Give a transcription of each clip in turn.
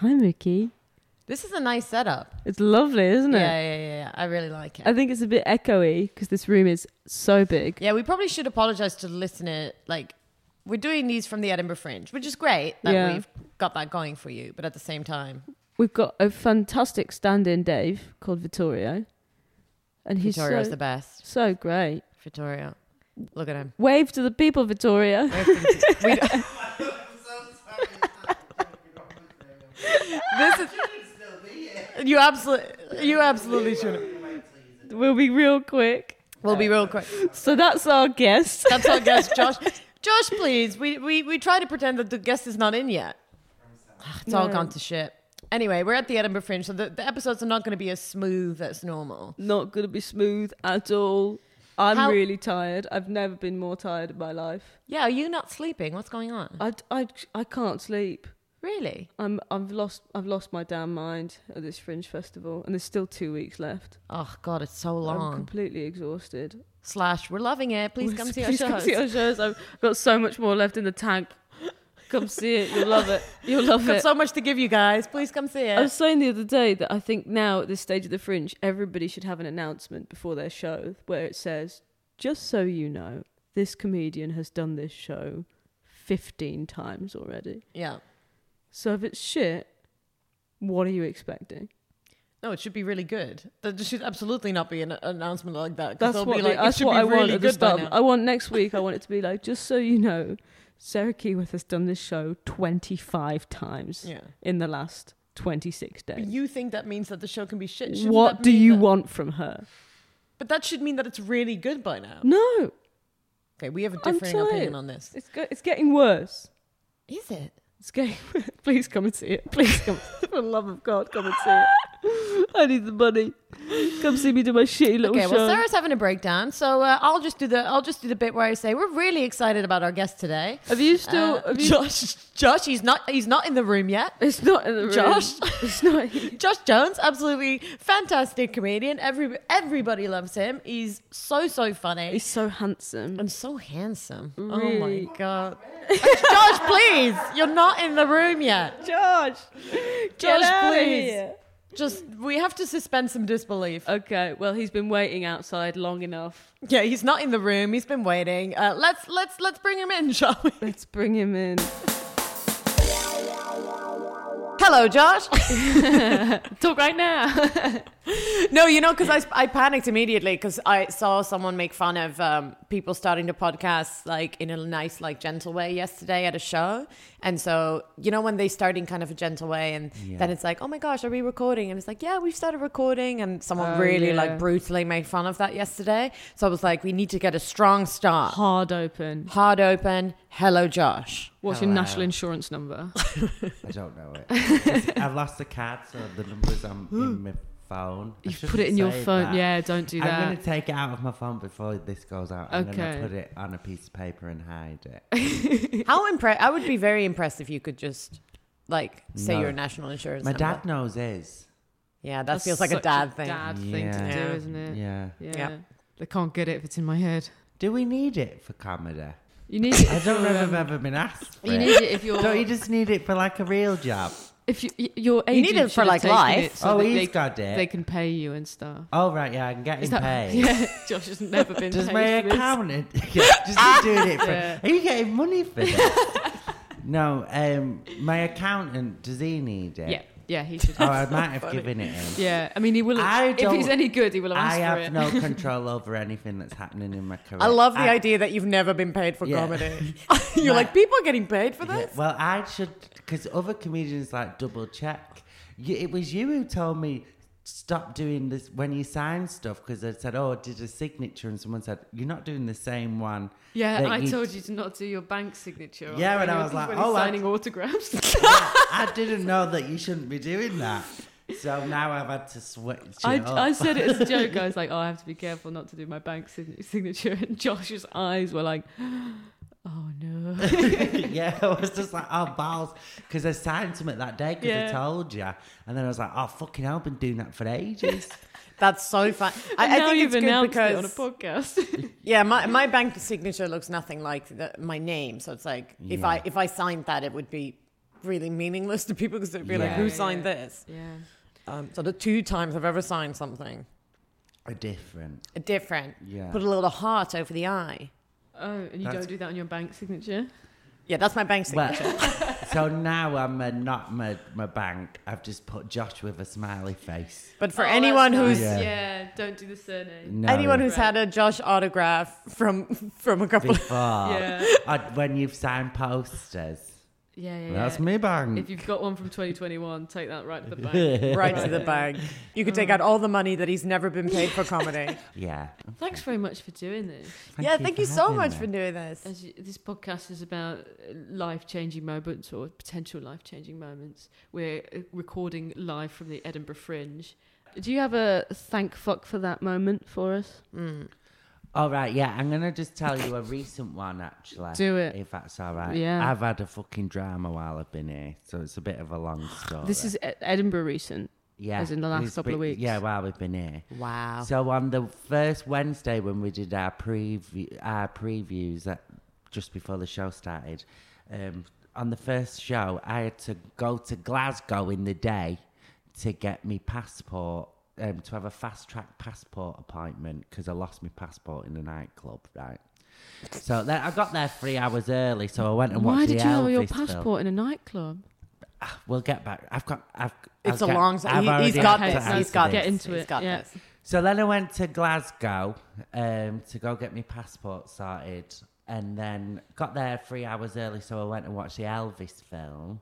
Hi, Mickey. This is a nice setup. It's lovely, isn't it? Yeah, yeah, yeah, yeah. I really like it. I think it's a bit echoey because this room is so big. yeah, we probably should apologize to the listener. Like, we're doing these from the Edinburgh Fringe, which is great that Yeah. we've got that going for you. But at the same time, We've got a fantastic stand-in Dave called Vittorio, and he's Vittorio's so, the best. so great. Vittorio. Look at him. Wave to the people, Vittoria. We don't- this is you absolutely you absolutely should. We'll be real quick. We'll be real quick. So that's our guest. That's our guest, Josh. Josh, please. We, we we try to pretend that the guest is not in yet. It's all No. gone to shit. Anyway, we're at the Edinburgh Fringe, so the, the episodes are not going to be as smooth as normal. Not going to be smooth at all. I'm How- really tired. I've never been more tired in my life. Yeah, are you not sleeping? What's going on? I, I, I can't sleep. Really? I'm I've lost I've lost my damn mind at this Fringe festival, and there's still two weeks left. Oh God, it's so I'm long. completely exhausted. Slash, we're loving it. Please come see our Please shows. come see our shows. I've got so much more left in the tank. Come see it. You'll love it. You'll love it. Got it. so much to give you guys. Please come see it. I was saying the other day that I think now at this stage of the fringe, everybody should have an announcement before their show where it says, just so you know, this comedian has done this show 15 times already. Yeah. So if it's shit, what are you expecting? No, it should be really good. There should absolutely not be an an announcement like that. That's what, be like, it that's should what be I want really at the start. I want next week, I want it to be like, just so you know, Sarah Keyworth has done this show 25 times Yeah. in the last 26 days. You think that means that the show can be shit? Shouldn't what do you that- want from her? But that should mean that it's really good by now. No, Okay, we have a differing opinion on this. it's go- it's getting worse. Is it? It's getting. Please come and see it. Please come. For the love of God, come and see it. I need the money. Come see me do my shitty little Okay, show. well, Sarah's having a breakdown, so uh, I'll just do the I'll just do the bit where I say we're really excited about our guest today. have you still? Uh, have you, Josh, Josh, he's not he's not in the room yet. It's not in the room. Josh? It's not. Josh Jones, absolutely fantastic comedian. Every everybody loves him. He's so so funny. He's so handsome. and so handsome. Oh my god. Josh, please. You're not in the room yet. Josh, Josh, please. Just we have to suspend some disbelief. Okay, well, he's been waiting outside long enough. Yeah, he's not in the room. He's been waiting. Uh, let's let's let's bring him in, shall we? Let's bring him in. Hello, Josh. Talk right now. No, you know, because I, I panicked immediately because I saw someone make fun of um, people starting to podcast like in a nice, like gentle way yesterday at a show. And so, you know, when they start in kind of a gentle way and then it's like, oh my gosh, are we recording? And it's like, yeah, we've started recording. And someone Oh, really yeah. like brutally made fun of that yesterday. So I was like, we need to get a strong start. Hard open. Hard open. Hello, Josh. What's your Hello. national insurance number? I don't know it. I've lost the card, so the number's on in my phone. I You've put it in your phone. that. Yeah, don't do that. I'm going to take it out of my phone before this goes out. I'm going Okay. to put it on a piece of paper and hide it. How impressed? I would be very impressed if you could just like say No. your national insurance. My number. dad knows his. Yeah, that That's feels like a such dad thing. Dad thing to Yeah. do, isn't it? Yeah. Yeah. Yeah. They can't get it if it's in my head. Do we need it for comedy? You need it. I don't know if I've um, ever been asked. For You it. need it if you're. Don't you just need it for like a real job? If you, y- your You need it for, should have like, taken life. it so Oh, that he's they, got it. They can pay you and stuff. Oh right, yeah, I can get Is him that- paid. Yeah, Josh has never been Does paid my for this. accountant just be doing it for? Yeah. Are you getting money for this? no, um, my accountant does he need it? Yeah, yeah, he should. Oh, I might have given it him. Yeah, I mean, he will. I if he's don't- any good, he will have I asked for have it. no control over anything that's happening in my career. I love the I- idea that you've never been paid for Yeah. comedy. You're My- like, people are getting paid for Yeah, this? well, I should because other comedians like double check. You, it was you who told me stop doing this when you sign stuff because I said, "Oh, I did a signature," and someone said, "You're not doing the same one." Yeah, I told you to not do your bank signature. Yeah, when and I was like, oh, you're I- signing autographs. I didn't know that you shouldn't be doing that. So now I've had to switch. It I. I said it as a joke. I was like, oh, I have to be careful not to do my bank signature. And Josh's eyes were like, oh no. yeah, I was just like, oh, balls. Because I signed something that day because Yeah. I told you. And then I was like, oh, fucking hell, I've been doing that for ages. That's so fun. I, I now think you've it's good announced because it on a podcast. yeah, my, my bank signature looks nothing like the, my name. So it's like if I if I signed that, it would be really meaningless to people because they'd be like, Yeah. "Who Yeah, signed yeah. this?" yeah. Um, so the two times I've ever signed something Are different. are different. Yeah. Put a little heart over the eye. Oh, and you That's- don't do that on your bank signature? Yeah, that's my bank Well, signature. so now I'm uh, not my, my bank. I've just put Josh with a smiley face. but for Oh, anyone that's who's. Yeah. yeah, don't do the surname. No, anyone who's Right. had a Josh autograph from from a couple. before Yeah. uh, when you've signed posters. Yeah, yeah, That's yeah. me bank. If you've got one from 2021, take that right to the bank. right to the bag. You could take out all the money that he's never been paid for comedy. yeah. Thanks very much for doing this. yeah, thank you so much me. for doing this. As you, this podcast is about life changing moments or potential life changing moments. We're uh, recording live from the Edinburgh Fringe. Do you have a thank fuck for that moment for us? All right, yeah, I'm gonna just tell you a recent one actually. Do it. if that's all right. Yeah. I've had a fucking drama while I've been here, so it's a bit of a long story. This is Ed- Edinburgh recent. yeah, as in the last couple of weeks. Yeah, while we've been here. Wow. So on the first Wednesday when we did our preview, our previews, that just before the show started, um, on the first show, I had to go to Glasgow in the day to get me passport, um, to have a fast track passport appointment because I lost my passport in the nightclub, right? So then I got there three hours early, so I went and Why watched the passport. Why did you have your Elvis film. passport in a nightclub? We'll get back. I've got. I've. It's I'll a get- long. I've He, he's already got had to this. answer He's got this. Get into He's it, got yeah. this. So then I went to Glasgow um, to go get my passport sorted, and then got there three hours early. So I went and watched the Elvis film.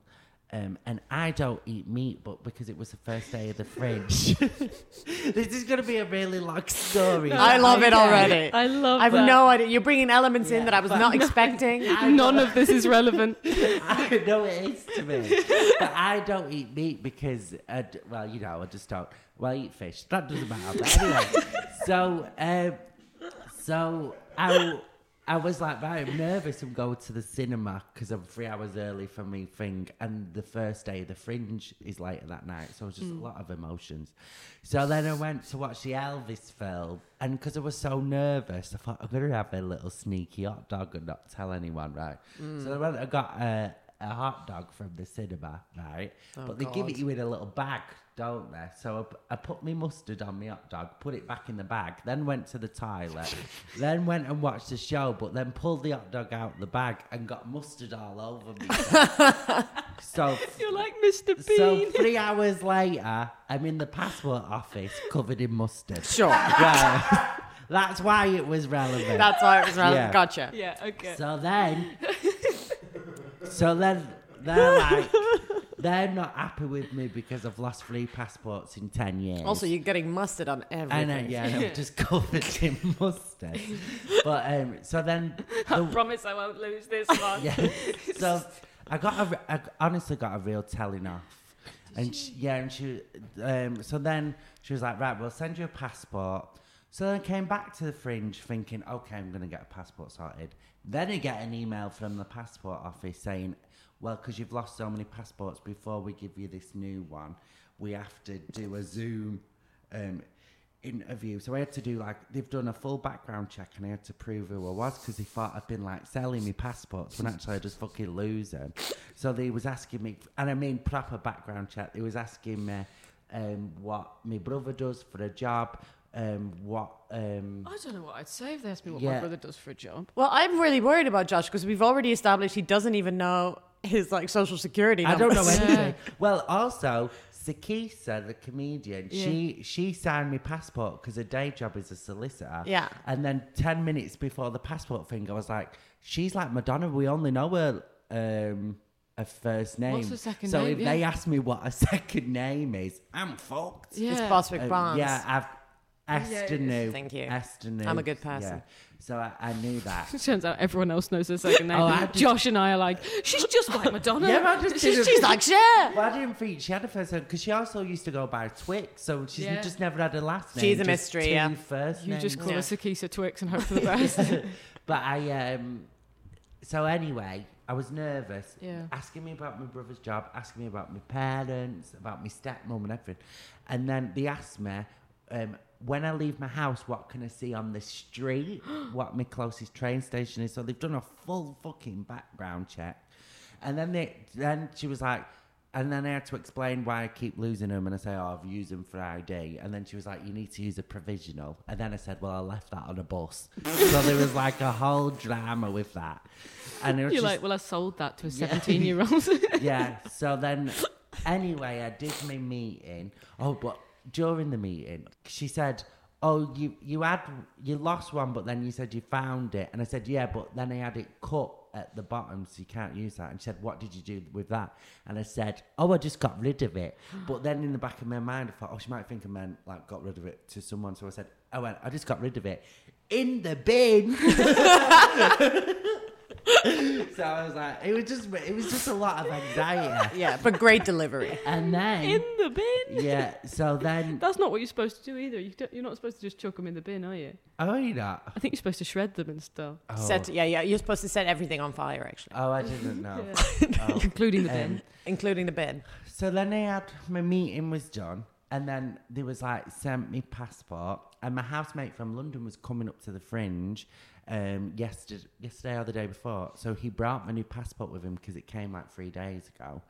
Um, and I don't eat meat, but because it was the first day of the Fringe, this is going to be a really long story. I love it Okay. already. I love I've that. no idea. You're bringing elements in that I was not expecting. None of this is relevant. I know it is to me, but I don't eat meat because, I d well, you know, I just don't. Well, I eat fish. That doesn't matter. But anyway, so um, so I I was like, right, I'm nervous. I'm going to the cinema because I'm three hours early for me thing, and the first day of the Fringe is later that night, so it was just a mm. lot of emotions. So then I went to watch the Elvis film, and because I was so nervous, I thought I'm gonna have a little sneaky hot dog and not tell anyone, right? So mm. I went and got a, a hot dog from the cinema, right? Oh, but they give it you in a little bag, don't they? So I put my mustard on my hot dog, put it back in the bag, then went to the toilet, then went and watched the show, but then pulled the hot dog out the bag and got mustard all over me. So You're like Mr. Bean. So three hours later, I'm in the passport office covered in mustard. Sure. Well, that's why it was relevant. That's why it was relevant. Yeah. Gotcha. yeah, okay. so then, so then they're like, they're not happy with me because I've lost three passports in ten years. Also, you're getting mustard on everything. I everything. know, yeah, and I'm just covered in mustard. But um, so then, I the, promise I won't lose this one. yeah. So I got a, re- I honestly got a real telling off. And she, yeah, and she, um, so then she was like, right, we'll send you a passport. So then I came back to the fringe thinking, okay, I'm going to get a passport sorted. Then I get an email from the passport office saying, well, because you've lost so many passports, before we give you this new one, we have to do a Zoom um, interview. So I had to do like they've done a full background check, and I had to prove who I was because they thought I'd been like selling me passports when actually I just fucking lose them. So they was asking me, and I mean proper background check. They was asking me um, what my brother does for a job, um, what um, I don't know what I'd say if they asked me what Yeah. my brother does for a job. Well, I'm really worried about Josh because we've already established he doesn't even know his like social security I don't know Yeah. anything. Well, also Sikisa, the comedian, she she signed my passport because her day job is a solicitor. Yeah. And then ten minutes before the passport thing, I was like, "She's like Madonna. We only know her um, a first name. her second so name? if they ask me what a second name is, I'm fucked. Yeah. It's Boswick Um, Barnes. yeah, I've Esther knew. Thank you. Esther knew. I'm a good person. Yeah. So I, I knew that. Turns out everyone else knows her second name. Oh, just- Josh and I are like, she's just like Madonna. Yeah, but I just She's, didn't- she's like, yeah. Well, I didn't think she had a first name because she also used to go by Twix, so she's Yeah. just never had a last name. She's a just mystery, two yeah. First You just names. call Yeah. her Sikisa Twix and hope for the best. But I um. So anyway, I was nervous. Yeah. Asking me about my brother's job, asking me about my parents, about my stepmom and everything, and then they asked me. Um, when I leave my house, what can I see on the street? what my closest train station is? So they've done a full fucking background check, and then they, then she was like, and then I had to explain why I keep losing them, and I say, oh, I've used them for ID, and then she was like, you need to use a provisional, and then I said, well, I left that on a bus, so there was like a whole drama with that, and it was You're just, like, well, I sold that to a Yeah. 17 year old. yeah. So then, anyway, I did my meeting. Oh, but during the meeting, she said, "Oh, you you had you lost one, but then you said you found it." And I said, "Yeah, but then I had it cut at the bottom, so you can't use that." And she said, "What did you do with that?" And I said, "Oh, I just got rid of it." But then in the back of my mind, I thought, "Oh, she might think I meant like got rid of it to someone." So I said, oh, "I went, I just got rid of it." In the bin. so I was like, it was just, it was just a lot of anxiety. Yeah, but great delivery. And then, in the bin. yeah, so then, That's not what you're supposed to do either. You don't, you're not supposed to just chuck them in the bin, are you? oh, you know, I think you're supposed to shred them and stuff, oh, Set, yeah, yeah. You're supposed to set everything on fire, actually, oh, I didn't know. Oh. including the bin. Um, including the bin. so then I had my meeting was done, and then there was like sent me passport, and my housemate from London was coming up to the fringe, um, yesterday, yesterday or the day before. So he brought my new passport with him because it came like three days ago.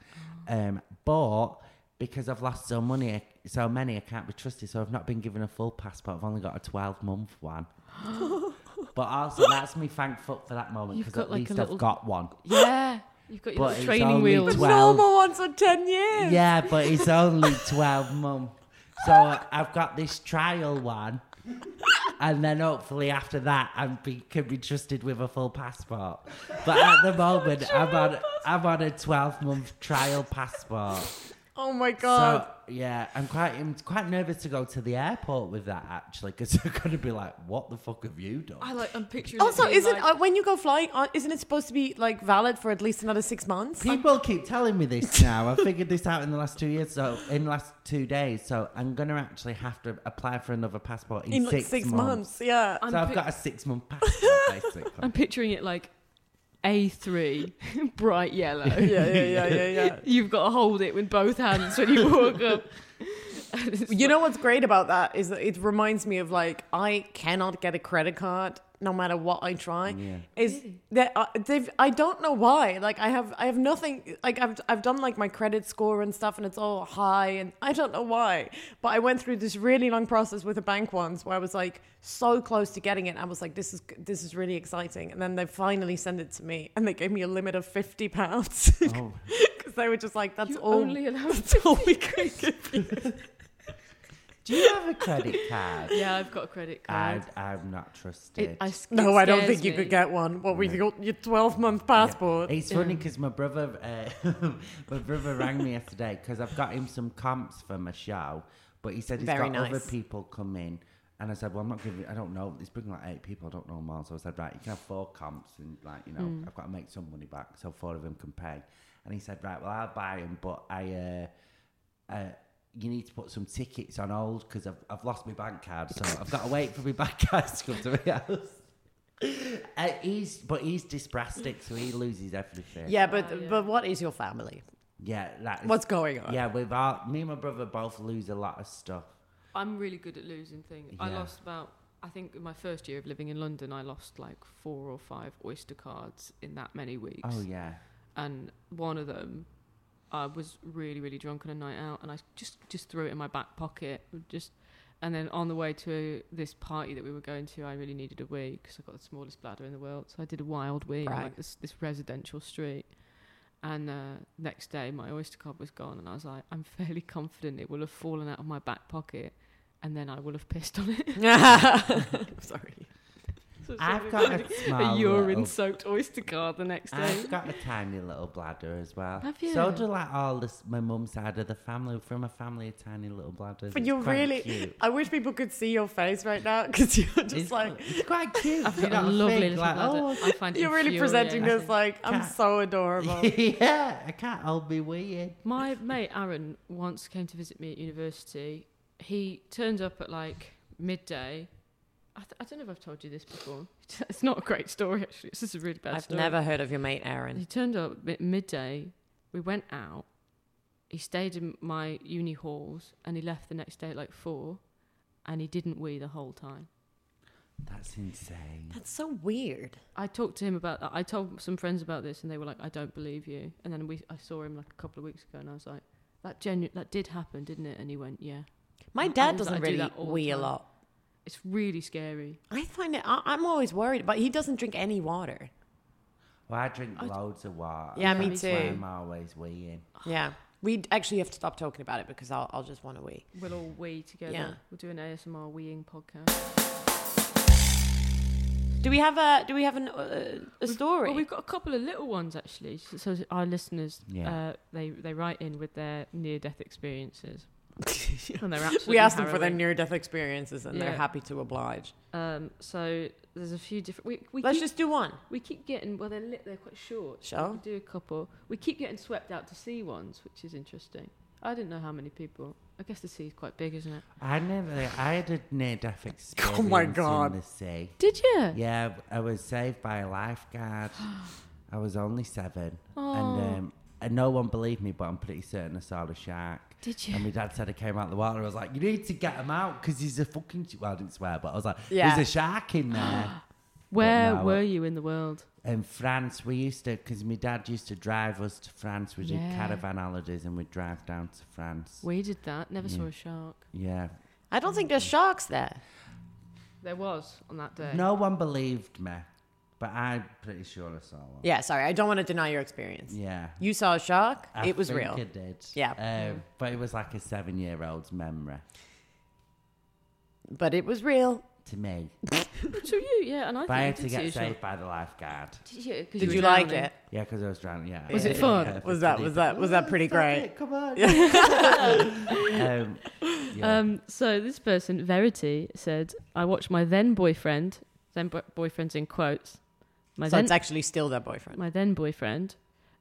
Um, but because I've lost so money, so many, I can't be trusted. So I've not been given a full passport. I've only got a twelve month one. but also, that's me thankful for that moment You've because got, at like, least little- I've got one. Yeah. You've got your But little it's training only wheels. 12. Normal ones for 10 years. Yeah, but it's only 12 months. So I've got this trial one. And then hopefully after that, I be, can be trusted with a full passport. But at the moment, I'm on, I'm on a 12 month trial passport. Oh my god. So yeah, I'm quite I'm quite nervous to go to the airport with that actually, because they're going to be like, "What the fuck have you done?" I like. I'm picturing. also, it being isn't like, uh, when you go flying, uh, isn't it supposed to be like valid for at least another six months? People keep telling me this now. I figured this out in the last two years, so in the last two days. So I'm gonna actually have to apply for another passport in, in like six, six, months. months. Yeah. So I'm I've pic- got a six month passport basically. I'm picturing it like A3, bright yellow. yeah, yeah, yeah, yeah, yeah. You've got to hold it with both hands when you walk up. You know what's great about that is that it reminds me of like I cannot get a credit card no matter what I try. Yeah. Is that uh, they've I don't know why. Like I have I have nothing. Like I've I've done like my credit score and stuff, and it's all high, and I don't know why. But I went through this really long process with a bank once where I was like so close to getting it. I was like, this is this is really exciting, and then they finally sent it to me, and they gave me a limit of fifty pounds. Oh. Because they were just like, "That's You all. only allow that's all we can give you." Do you have a credit card? Yeah, I've got a credit card. I, I'm not trusted. It, I, s- No, it I don't scares think you could get one. What we got your twelve month passport. It's funny because my brother, uh, my brother rang me yesterday because I've got him some comps for my show, but he said he's Very got other people come in, and I said, well, I'm not giving. I don't know. He's bringing like eight people. I don't know them all. So I said, right, you can have four comps, and like you know, Hmm. I've got to make some money back, so four of them can pay. And he said, right, well, I'll buy them, but I. Uh, uh, you need to put some tickets on hold because I've, I've lost my bank card, so I've got to wait for my bank card to come to my house. Uh, he's but he's dyspraxic, so he loses everything. yeah, but but what is your family? Yeah, that is, What's going on? Yeah, we've all, me and my brother both lose a lot of stuff. I'm really good at losing things. I Yeah. lost about, I think in my first year of living in London, I lost like four or five Oyster cards in that many weeks. Oh yeah, And one of them, I was really, really drunk on a night out, and I just just threw it in my back pocket. Just, and then on the way to this party that we were going to, I really needed a wee because I got the smallest bladder in the world. So I did a wild wee on like this this residential street. And uh, next day, my Oyster card was gone, and I was like, I'm fairly confident it will have fallen out of my back pocket, and then I will have pissed on it. Sorry. So I've got a, a small a urine-soaked Oyster card the next day. I've got a tiny little bladder as well. Have you? So you? do like all this, my mum's side of the family. From a family of tiny little bladders. But It's you're quite really. cute. I wish people could see your face right now because you're just It's, like. it's quite cute. I've you know, a lovely think, little like, bladder. Oh, I find you're really presenting this like I'm so adorable. yeah, I can't hold me weird. My mate Aaron once came to visit me at university. He turned up at like midday. I, th- I don't know if I've told you this before. It's not a great story, actually. It's just a really bad story. I've story. never heard of your mate Aaron. He turned up at midday. We went out. He stayed in my uni halls and he left the next day at like four. And he didn't wee the whole time. That's insane. That's so weird. I talked to him about that. I told some friends about this, and they were like, "I don't believe you." And then we, I saw him like a couple of weeks ago, and I was like, "That genu- that did happen, didn't it?" And he went, "Yeah." My dad doesn't I do really that all the wee a lot. It's really scary. I find it. I, I'm always worried, but he doesn't drink any water. Well, I drink loads of water. Yeah, me That's too. I'm always weeing. Yeah, we actually have to stop talking about it because I'll, I'll just want to wee. We'll all wee together. Yeah. We'll do an ASMR weeing podcast. Do we have a Do we have an, uh, a story? Well, we've got a couple of little ones actually. So, so our listeners, Yeah. uh, they they write in with their near death experiences, and they're absolutely. we asked them for their near death experiences, and they're happy to oblige. Um, so there's a few different. We, we Let's keep, just do one. We keep getting well. They're li- they're quite short. so Sure. we can do a couple. We keep getting swept out to sea ones, which is interesting. I didn't know how many people. I guess the sea is quite big, isn't it? I never. I had a near-death experience Oh my God. in the sea. Did you? Yeah, I was saved by a lifeguard. I was only seven, Oh. and um, and no one believed me, but I'm pretty certain I saw the shark. Did you? And my dad said I came out of the water. I was like, "You need to get him out because he's a fucking." Well, I didn't swear, but I was like, Yeah. "There's a shark in there." Where no, were uh, you in the world? In France, we used to, because my dad used to drive us to France. We did Yeah. caravan holidays and we'd drive down to France. We did that. Never saw a shark. Yeah. I don't think there's sharks there. There was on that day. No one believed me, but I'm pretty sure I saw one. Yeah, sorry, I don't want to deny your experience. Yeah. You saw a shark. I it was think real. I did. Yeah. Um, but it was like a seven year old's memory But it was real. to me. to you, yeah. And I But I had think to get saved shark. by the lifeguard. Did you? 'Cause Did were you like drowning. it? Yeah, because I was drowning. Yeah. Was it Yeah, fun? yeah, Was that was that was that pretty Stop great? it, Come on. um, yeah. Um, so this person, Verity, said, "I watched my then boyfriend, then bo- boyfriends in quotes, my So then it's actually still their boyfriend. my then boyfriend,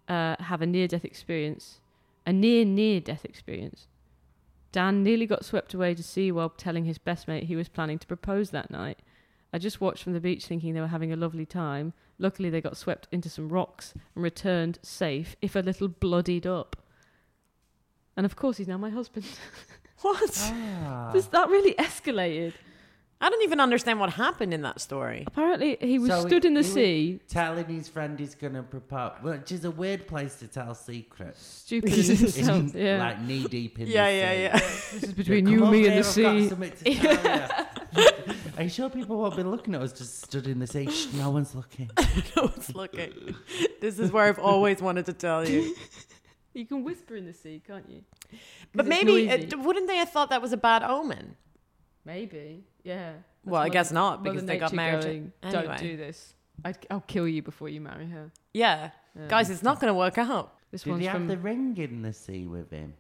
uh, have a near death experience, a near near death experience. Dan nearly got swept away to sea while telling his best mate he was planning to propose that night. I just watched from the beach thinking they were having a lovely time. Luckily, they got swept into some rocks and returned safe, if a little bloodied up. And of course, he's now my husband. What? Ah. This, that really escalated. I don't even understand what happened in that story. Apparently, he was So stood in the he was sea, telling his friend he's going to propose, which is a weird place to tell secrets. stupid in himself. In, Yeah, Like knee deep in Yeah, the yeah, sea. yeah. this is between you, me, over and the I've got sea. something to tell you. Are you sure people won't be looking at us just stood in the sea? Shh, no one's looking. no one's looking. This is where I've always wanted to tell you. You can whisper in the sea, can't you? But maybe noisy. wouldn't they have thought that was a bad omen? Maybe, yeah. Well, I Mother- guess not, because they got Nature married to- Going, Anyway. Don't do this. I'd, I'll kill you before you marry her. Yeah. Guys, it's not going to work out. This Did one's he have the ring in the sea with him?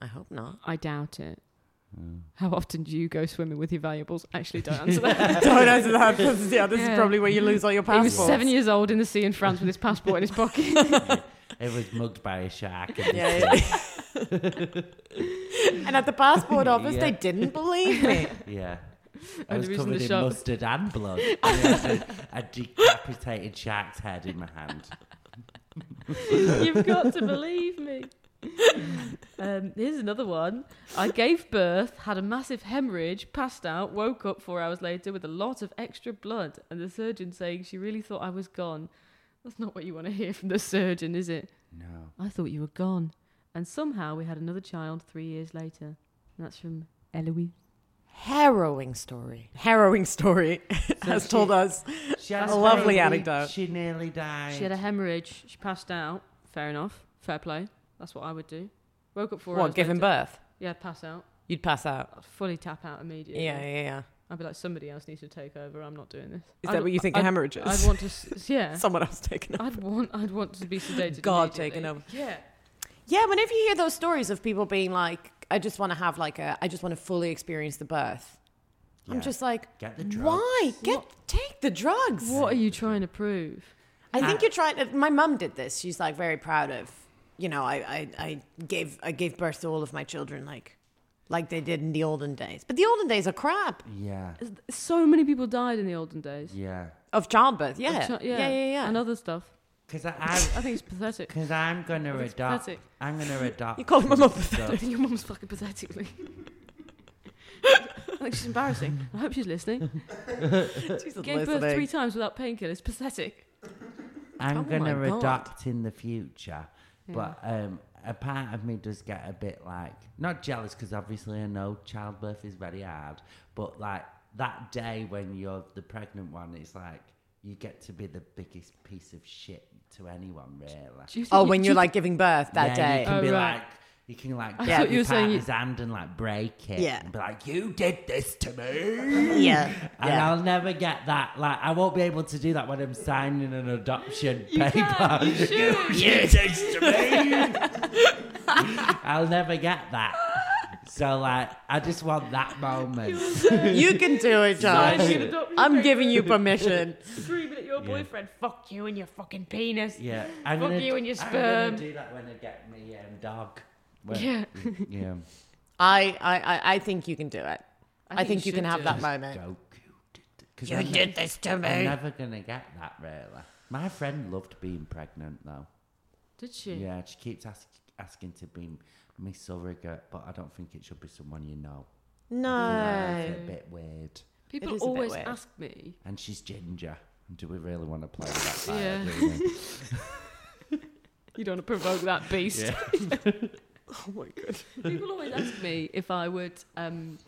I hope not. I doubt it. Hmm. How often do you go swimming with your valuables? Actually, don't answer that. Don't answer that yeah, this Yeah. is probably where you lose all your passports. he was seven years old in the sea in France with his passport in his pocket. It was mugged by a shark. in the Yeah, sea. yeah. and at the passport office, Yeah. they didn't believe me. Yeah. I And was the covered the in shark- mustard and blood. And I had a, a decapitated shark's head in my hand. You've got to believe me. Um, here's another one. I gave birth, had a massive hemorrhage, passed out, woke up four hours later with a lot of extra blood, and the surgeon saying she really thought I was gone. That's not what you want to hear from the surgeon, is it? No. I thought you were gone. And somehow we had another child three years later. And that's from Eloise. Harrowing story. Harrowing story has she- told us. She had A lovely anecdote. She nearly died. She had a hemorrhage. She passed out. Fair enough. Fair play. That's what I would do. Woke up four hours What, giving later. birth? Yeah, pass out. You'd pass out. I'd fully tap out immediately. Yeah, yeah, yeah. I'd be like, somebody else needs to take over. I'm not doing this. Is I'd- that what you think a I'd- hemorrhage is? I'd want to, yeah. Someone else taking it. I'd want, I'd want to be sedated. God immediately. taking over. Yeah. Yeah, whenever you hear those stories of people being like, I just want to have like a, I just want to fully experience the birth. I'm Yeah. just like, Get the drugs. why? Get take the drugs. What are you trying to prove? I think you're trying. To, my mum did this. She's like very proud of. You know, I, I, I gave I gave birth to all of my children like, like they did in the olden days. But the olden days are crap Yeah. So many people died in the olden days. Yeah. of childbirth. Yeah, Of chi- yeah, yeah, yeah. yeah. And other stuff. Because I, I think it's pathetic. because I'm gonna It's adopt. pathetic. I'm gonna adopt. You call my mum some pathetic? stuff. Your mum's fucking pathetically. I think she's embarrassing. I hope she's listening. She's Gave birth three times without painkillers. Pathetic. I'm Oh gonna my adopt in the future, but um, a part of me does get a bit like not jealous because obviously I know childbirth is very hard, but like that day when you're the pregnant one, it's like you get to be the biggest piece of shit to anyone, really. Do you oh, think Oh, you- when you're you like giving birth that yeah, day. you can Oh, be right. like. You can like I get thought you your were saying you- hand and like break it. Yeah. And be like, you did this to me. yeah, And yeah. I'll never get that. Like, I won't be able to do that when I'm signing an adoption You paper. can, you you did this to me. I'll never get that. So, like, I just want that moment. you can do it, Josh. Signing I'm giving you permission. Screaming at your boyfriend, fuck you and your fucking penis. Yeah, I'm Fuck gonna, you and your I'm gonna do that when I get me um, dog. When- Yeah. yeah. I, I, I, I think you can do it. I, think, you can should have do that it. moment. Go, you did You I'm did this to I'm me. never gonna get that really. My friend loved being pregnant though. Did she? Yeah, she keeps ask, asking to be my surrogate, but I don't think it should be someone you know. No. It's a bit weird. People is a bit always weird. ask me. And she's ginger. Do we really want to play with that fire? Yeah. do we? You don't want to provoke that beast. Yeah. Oh my god. People always ask me if I would um,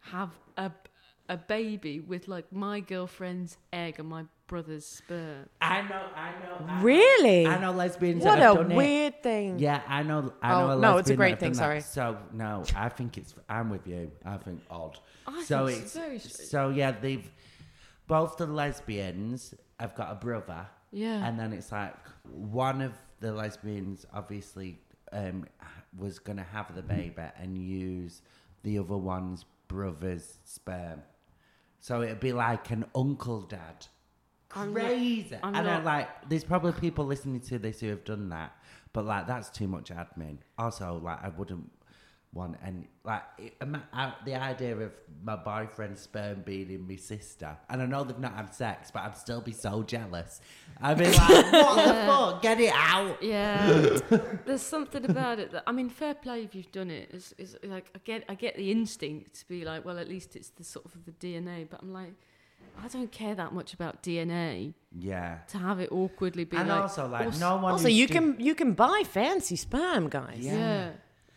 have a a baby with like my girlfriend's egg and my brother's sperm. I know, I know. I know. Really? I know lesbians What that have a done it. weird thing. Yeah, I know. I Oh, know. A no, it's a great thing, sorry. that. So no, I think it's. I'm with you. I think odd. I so think it's it's very so yeah. They've both the lesbians have got a brother. Yeah. And then it's like one of the lesbians obviously um, was gonna have the baby and use the other one's brother's sperm. So it'd be like an uncle dad. Crazy. I'm and I not- like there's probably people listening to this who have done that. But like that's too much admin. Also, like I wouldn't want and like it, ima- I- the idea of my boyfriend's sperm being in my sister, and I know they've not had sex, but I'd still be so jealous. I'd be like, "What the fuck? Get it out!" Yeah, there's something about it that I mean, fair play if you've done it. It's like I get, I get the instinct to be like, well, at least it's the sort of the DNA. But I'm like, I don't care that much about DNA Yeah. to have it awkwardly be And like. also, like, s- no one. Also, you do- can you can buy fancy sperm, guys. Yeah. Yeah.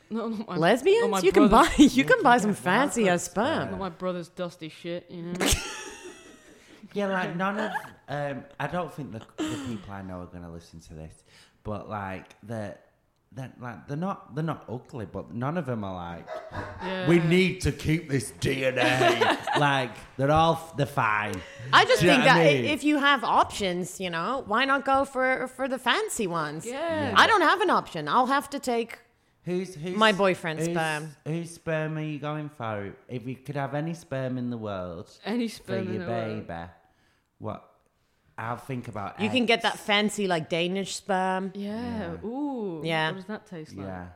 No, not my, Lesbians, not my you can buy brother's- you can buy some Yeah, fancy ass sperm. sperm. Not my brother's dusty shit, you know. Yeah, like none of. Um, I don't think the, the people I know are going to listen to this, but like the they're like they're not they're not ugly, but none of them are like. Yeah. We need to keep this DNA. like they're all they're fine. I just think that I i mean? if you have options, you know, why not go for for the fancy ones? Yeah. I don't have an option. I'll have to take. Who's who's My boyfriend's who's- sperm. Whose sperm are you going for? If you could have any sperm in the world Any for sperm in your the world. baby, what? I'll think about. You can get that fancy like Danish sperm. Yeah. Ooh. Yeah. What does that taste like? Yeah.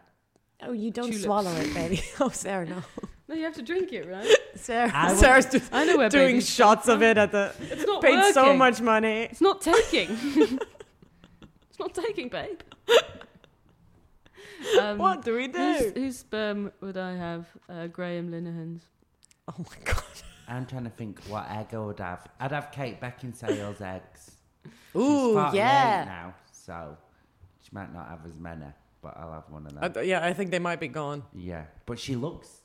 Oh, you don't Tulips. swallow it, baby. Oh, Sarah, no. No, you have to drink it, right? Sarah, I would- Sarah's do- I know where doing babies shots of it at the. It's not Paid so much money. It's not taking. it's not taking, babe. Um, What do we do? Whose, whose sperm would I have? Uh, Graham Linehan's. Oh my god. I'm trying to think what egg I would have. I'd have Kate Beckinsale's eggs. She's Ooh, 48 yeah. Now, so she might not have as many, but I'll have one of them. I th- yeah, I think they might be gone, yeah, but she looks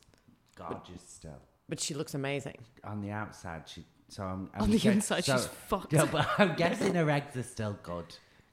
gorgeous still. but she looks amazing. On the outside, she. So I'm. I'm On the guess- inside, so- she's fucked. Yeah, but I'm guessing her eggs are still good.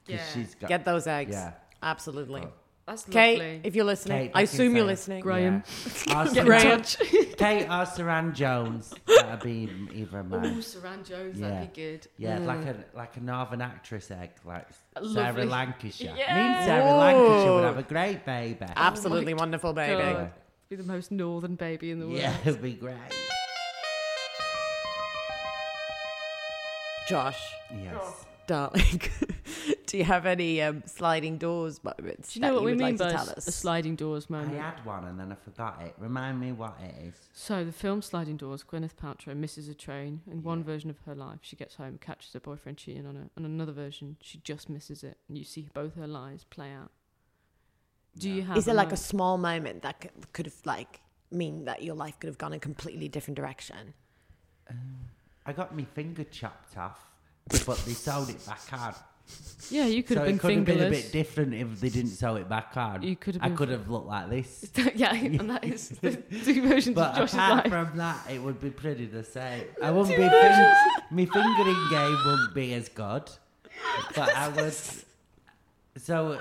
Yeah. she's got. Get those eggs. Yeah. Absolutely. Oh. That's Kate, lovely. if you're listening, Kate I assume you're Beckinsale. listening. Graham. Yeah. Or Get in Suranne- touch. Kate or Suranne Jones. That'd be either of Oh, mine. Suranne Jones, Yeah. that'd be good. Yeah, like mm. a like a northern actress egg, like Lovely. Sarah Lancashire. Yeah. Me and Sarah Lancashire would have a great baby. Absolutely wonderful, baby. God. Be the most northern baby in the world. Yeah, it'd be great. Josh, Yes. Darling, do you have any um, sliding doors moments? Do you know that what we mean like by to s- tell a sliding doors moment? I moment? had one and then I forgot it. Remind me what it is. So the film Sliding Doors, Gwyneth Paltrow misses a train. In one version of her life, she gets home, catches her boyfriend cheating on her. And another version, she just misses it, and you see both her lives play out. Do you have? Is there like a moment? small moment that c- could have like mean that your life could have gone a completely different direction? I got my finger chopped off, but they sewed it back on. Yeah, you could so have been it could have been a bit different if they didn't sew it back on. You could have I could have looked like this. yeah, and that is the two versions But of Josh's apart life. from that, it would be pretty the same. I wouldn't be fing- my fingering game wouldn't be as good, but I would. So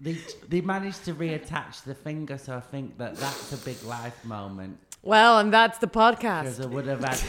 they they managed to reattach the finger, so I think that that's a big life moment Well, and that's the podcast. because podcast. I would have had.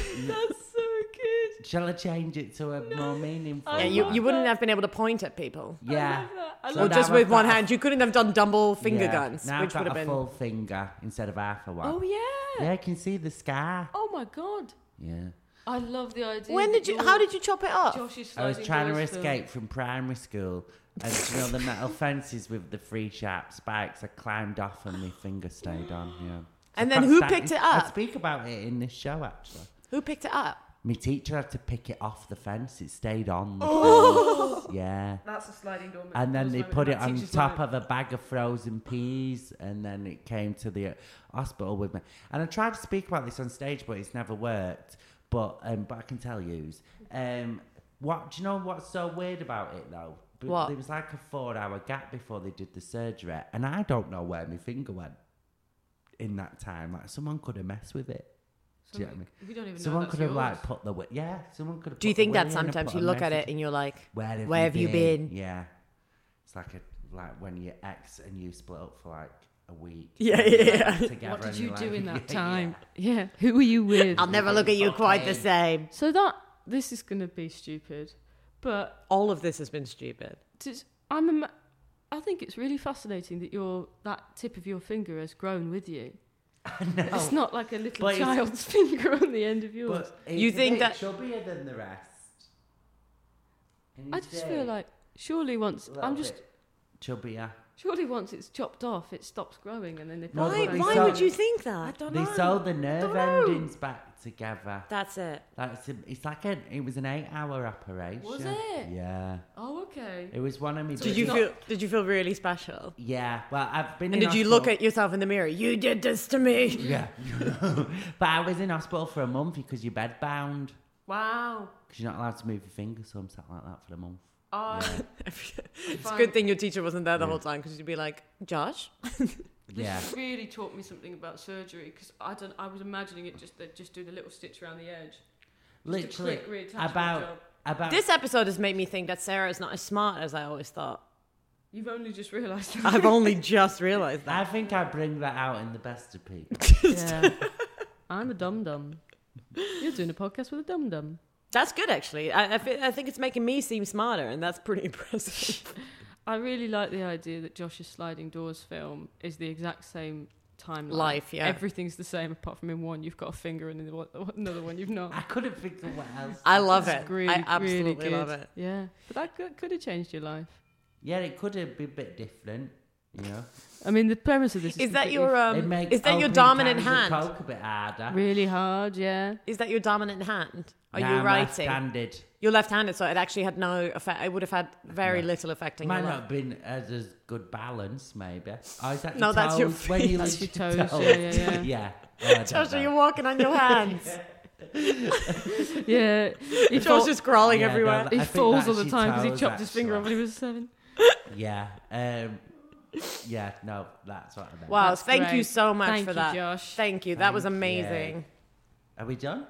That's so good. Shall I change it to a more meaningful? Yeah, you, one? you wouldn't have been able to point at people. Yeah. I So Or now just I've with one got hand. You couldn't have done double finger yeah, guns, Now which I've would got have a been. full finger instead of half a one. Oh yeah. Yeah, I can see the scar. Oh my god. Yeah. I love the idea. When did you? How did you chop it off? Josh's I was sliding trying to doors film- escape from primary school, and you know the metal fences with the three sharp spikes. I climbed off, and my finger stayed on. Yeah. And then who stand- picked it up? I up? speak about it in this show actually. Who picked it up? My teacher had to pick it off the fence. It stayed on. The Oh. fence. Yeah. That's a sliding door. And then they put it on top moment. of a bag of frozen peas, and then it came to the uh, hospital with me. And I tried to speak about this on stage, but it's never worked. But um, but I can tell you, um, what do you know? What's so weird about it though? B- What? There was like a four-hour gap before they did the surgery, and I don't know where my finger went in that time. Like someone could have messed with it. Do you know what I mean? We don't even Someone that's could have yours. like put the wi- yeah. Someone could have. Do you put the think that willy in and sometimes put you a look at message- it and you're like, where have, Where you, have you been? been? Yeah. It's like a like when your ex and you split up for like a week. Yeah, yeah, yeah. together What did and you you're do like- in that Yeah, time? Yeah. Who were you with? I'll never look at you quite the same. so that this is gonna be stupid, but All of this has been stupid. just, I'm. Ima- I think it's really fascinating that your that tip of your finger has grown with you. No. It's not like a little But child's finger on the end of yours. But it's You a think bit that- chubbier than the rest? I just feel like surely once I'm just bit chubbier. Surely once it's chopped off, it stops growing, and then they. No, Why, but they why back sell- would you think I that? don't They know. sewed the nerve Don't know. endings back together. That's it. That's a, it's like an it was an eight-hour operation. Was it? Yeah. Oh, okay. It was one of me. Did you not- feel? Did you feel really special? Yeah. Well, I've been. And in did you look hospital- at yourself in the mirror? You did this to me. Yeah. but I was in hospital for a month because you're bedbound. Wow. Because you're not allowed to move your fingers, so I'm sat like that for a month. Oh, it's a good thing your teacher wasn't there the whole time because you'd be like, Josh. This Yeah. really taught me something about surgery because I don't. I was imagining it just they just do the little stitch around the edge. Literally, about about This episode has made me think that Sarah is not as smart as I always thought. You've only just realised. I've only just realised that. I think I bring that out in the best of people. yeah. I'm a dum dum. You're doing a podcast with a dum dum. That's good, actually. I, I, fe- I think it's making me seem smarter, and that's pretty impressive. I really like the idea that Josh's sliding doors film is the exact same timeline. Life, yeah. Everything's the same apart from in one you've got a finger and in the one, another one you've not. I couldn't think of what else. I love It's it. really, I absolutely really good. love it. Yeah, but that could, could have changed your life. Yeah, it could have been a bit different, you know. I mean, the premise of this is, Is that your um? Is that your dominant hand? Coke a bit harder. really hard? Yeah. Is that your dominant hand? Are Nah, you I'm writing? left-handed. You're left-handed, so it actually had no effect. It would have had very No. little effect on Might your not life. have been as, as good balance, maybe. Oh, is that No, your that's your toes? When you That's lift your your toes, yeah, yeah, yeah. yeah. Oh, I don't Josh, know. are you walking on your hands? Yeah. He, Josh fall- is crawling Yeah, everywhere. that- he falls all the time because he toes, chopped his finger off when he was seven. Yeah. Um, yeah, no, that's what I meant. Wow, That's thank you great. so much Thank for you, that. Josh. Thank you. That was Thank you. amazing. Are we done?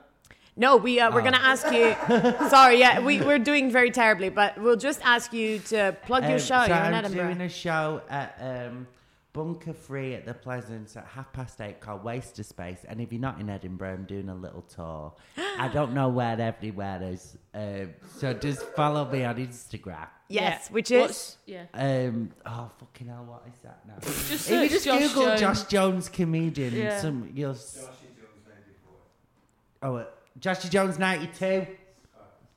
No, we uh, we're Oh. gonna ask you. sorry, yeah, we we're doing very terribly, but we'll just ask you to plug your Um, show. So You're in I'm Edinburgh. doing a show at um, Bunker Free at the Pleasance at half past eight called Waster Space. And if you're not in Edinburgh, I'm doing a little tour. I don't know where everywhere is. Um, so just follow me on Instagram. yes, Yeah. which is What's- yeah. Um, oh fucking hell! What is that now? Just if you just Josh Google Jones. Josh Jones comedian, Yeah. some you'll. s- Oh, uh, Joshy Jones ninety two.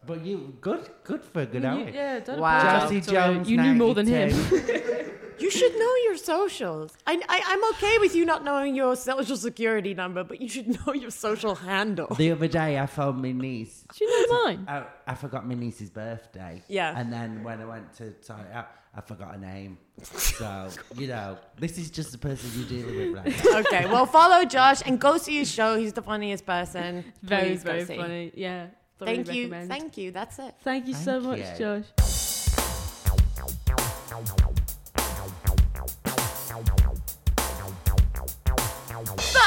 But you good, good for a good You- outing. yeah, don't Wow. apologise Joshy to him. Jones. You knew more than 92. him. you should know your socials. I, I I'm okay with you not knowing your social security number, but you should know your social handle. The other day, I phoned my niece. Do you know mine? I, I forgot my niece's birthday. Yeah. And then when I went to sort it out, I forgot her name. So, you know, this is just the person you're dealing with right now. okay, well, follow Josh and go see his show. He's the funniest person. Very, Please very funny. Yeah. Thank you, recommend. thank you. That's it. Thank you so much, Thank Josh.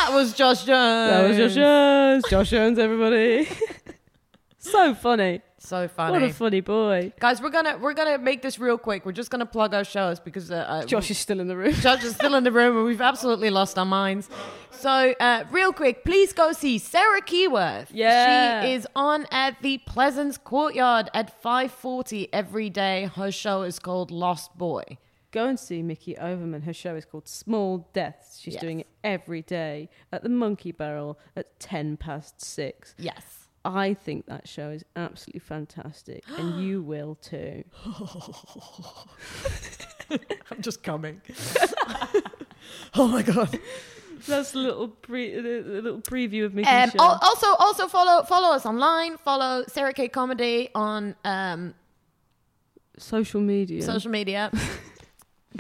That was Josh Jones. That was Josh Jones. Josh Jones, everybody. so funny. So funny. What a funny boy. Guys, we're gonna we're gonna make this real quick. We're just gonna plug our shows because uh, uh, Josh is still in the room. Josh is still in the room and we've absolutely lost our minds. So, uh, real quick, please go see Sarah Keyworth. Yeah. She is on at the Pleasance Courtyard at 5.40 every day. Her show is called Lost Boy. Go and see Micky Overman. Her show is called Small Deaths. She's Yes. doing it every day at the Monkey Barrel at 10 past six. Yes. I think that show is absolutely fantastic, and you will too. I'm just coming. oh my god. That's a little pre, a little preview of Micky's Um, al- also, also follow follow us online. Follow Sarah K Comedy on um, Social media. social media.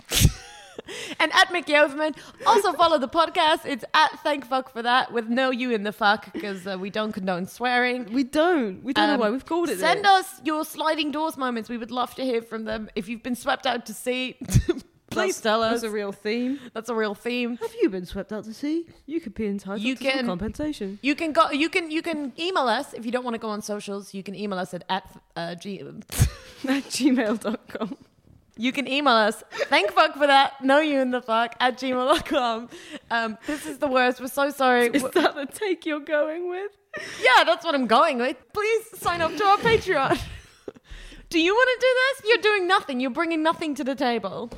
and at Micky Overman. Also follow the podcast. It's at Thank Fuck for that with no you in the fuck because uh, we don't condone swearing. we don't. We don't Um, know why we've called it. Send this. us your sliding doors moments. We would love to hear from them. If you've been swept out to sea, please tell us. That's a real theme. That's a real theme. Have you been swept out to sea? You could be entitled You to some can- compensation. You can go. You can. You can email us if you don't want to go on socials. You can email us at at uh, g. at gmail.com. You can email us. Thank fuck for that. No you in the fuck at gmail.com. Um, this is the worst. We're so sorry. Is that the take you're going with? yeah, that's what I'm going with. Please sign up to our Patreon. do you want to do this? You're doing nothing. You're bringing nothing to the table.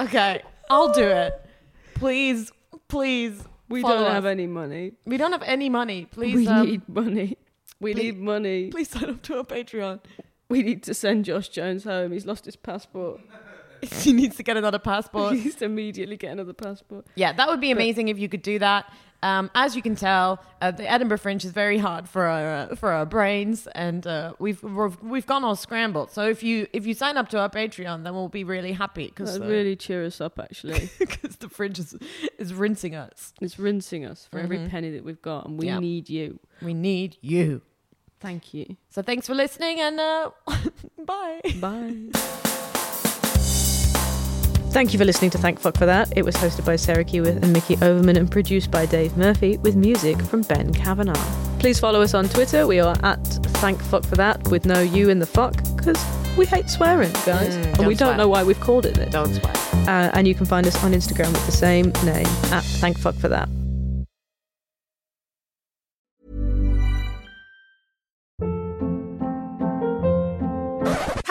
Okay, I'll do it. Please, please. We don't have any money. We don't have any money. Please, we um, need money. We please- need money. please sign up to our Patreon. We need to send Josh Jones home. He's lost his passport. he needs to get another passport. He needs to immediately get another passport. Yeah, that would be amazing if you could do that. Um, as you can tell, uh, the Edinburgh Fringe is very hard for our uh, for our brains, and uh, we've we've we've gone all scrambled. So if you if you sign up to our Patreon, then we'll be really happy because That really cheer us up, actually. because the Fringe is is rinsing us. it's rinsing us for every penny that we've got, and we Yeah. need you. We need you. Thank you. So thanks for listening, and uh, bye. Bye. Thank you for listening to Thank Fuck for That. It was hosted by Sarah Keyworth and Micky Overman and produced by Dave Murphy with music from Ben Kavanagh. Please follow us on Twitter. We are at Thank Fuck for That with no you in the fuck because we hate swearing, guys, and don't we don't swear. know why we've called it this. Don't swear. Uh, and you can find us on Instagram with the same name at Thank Fuck for that.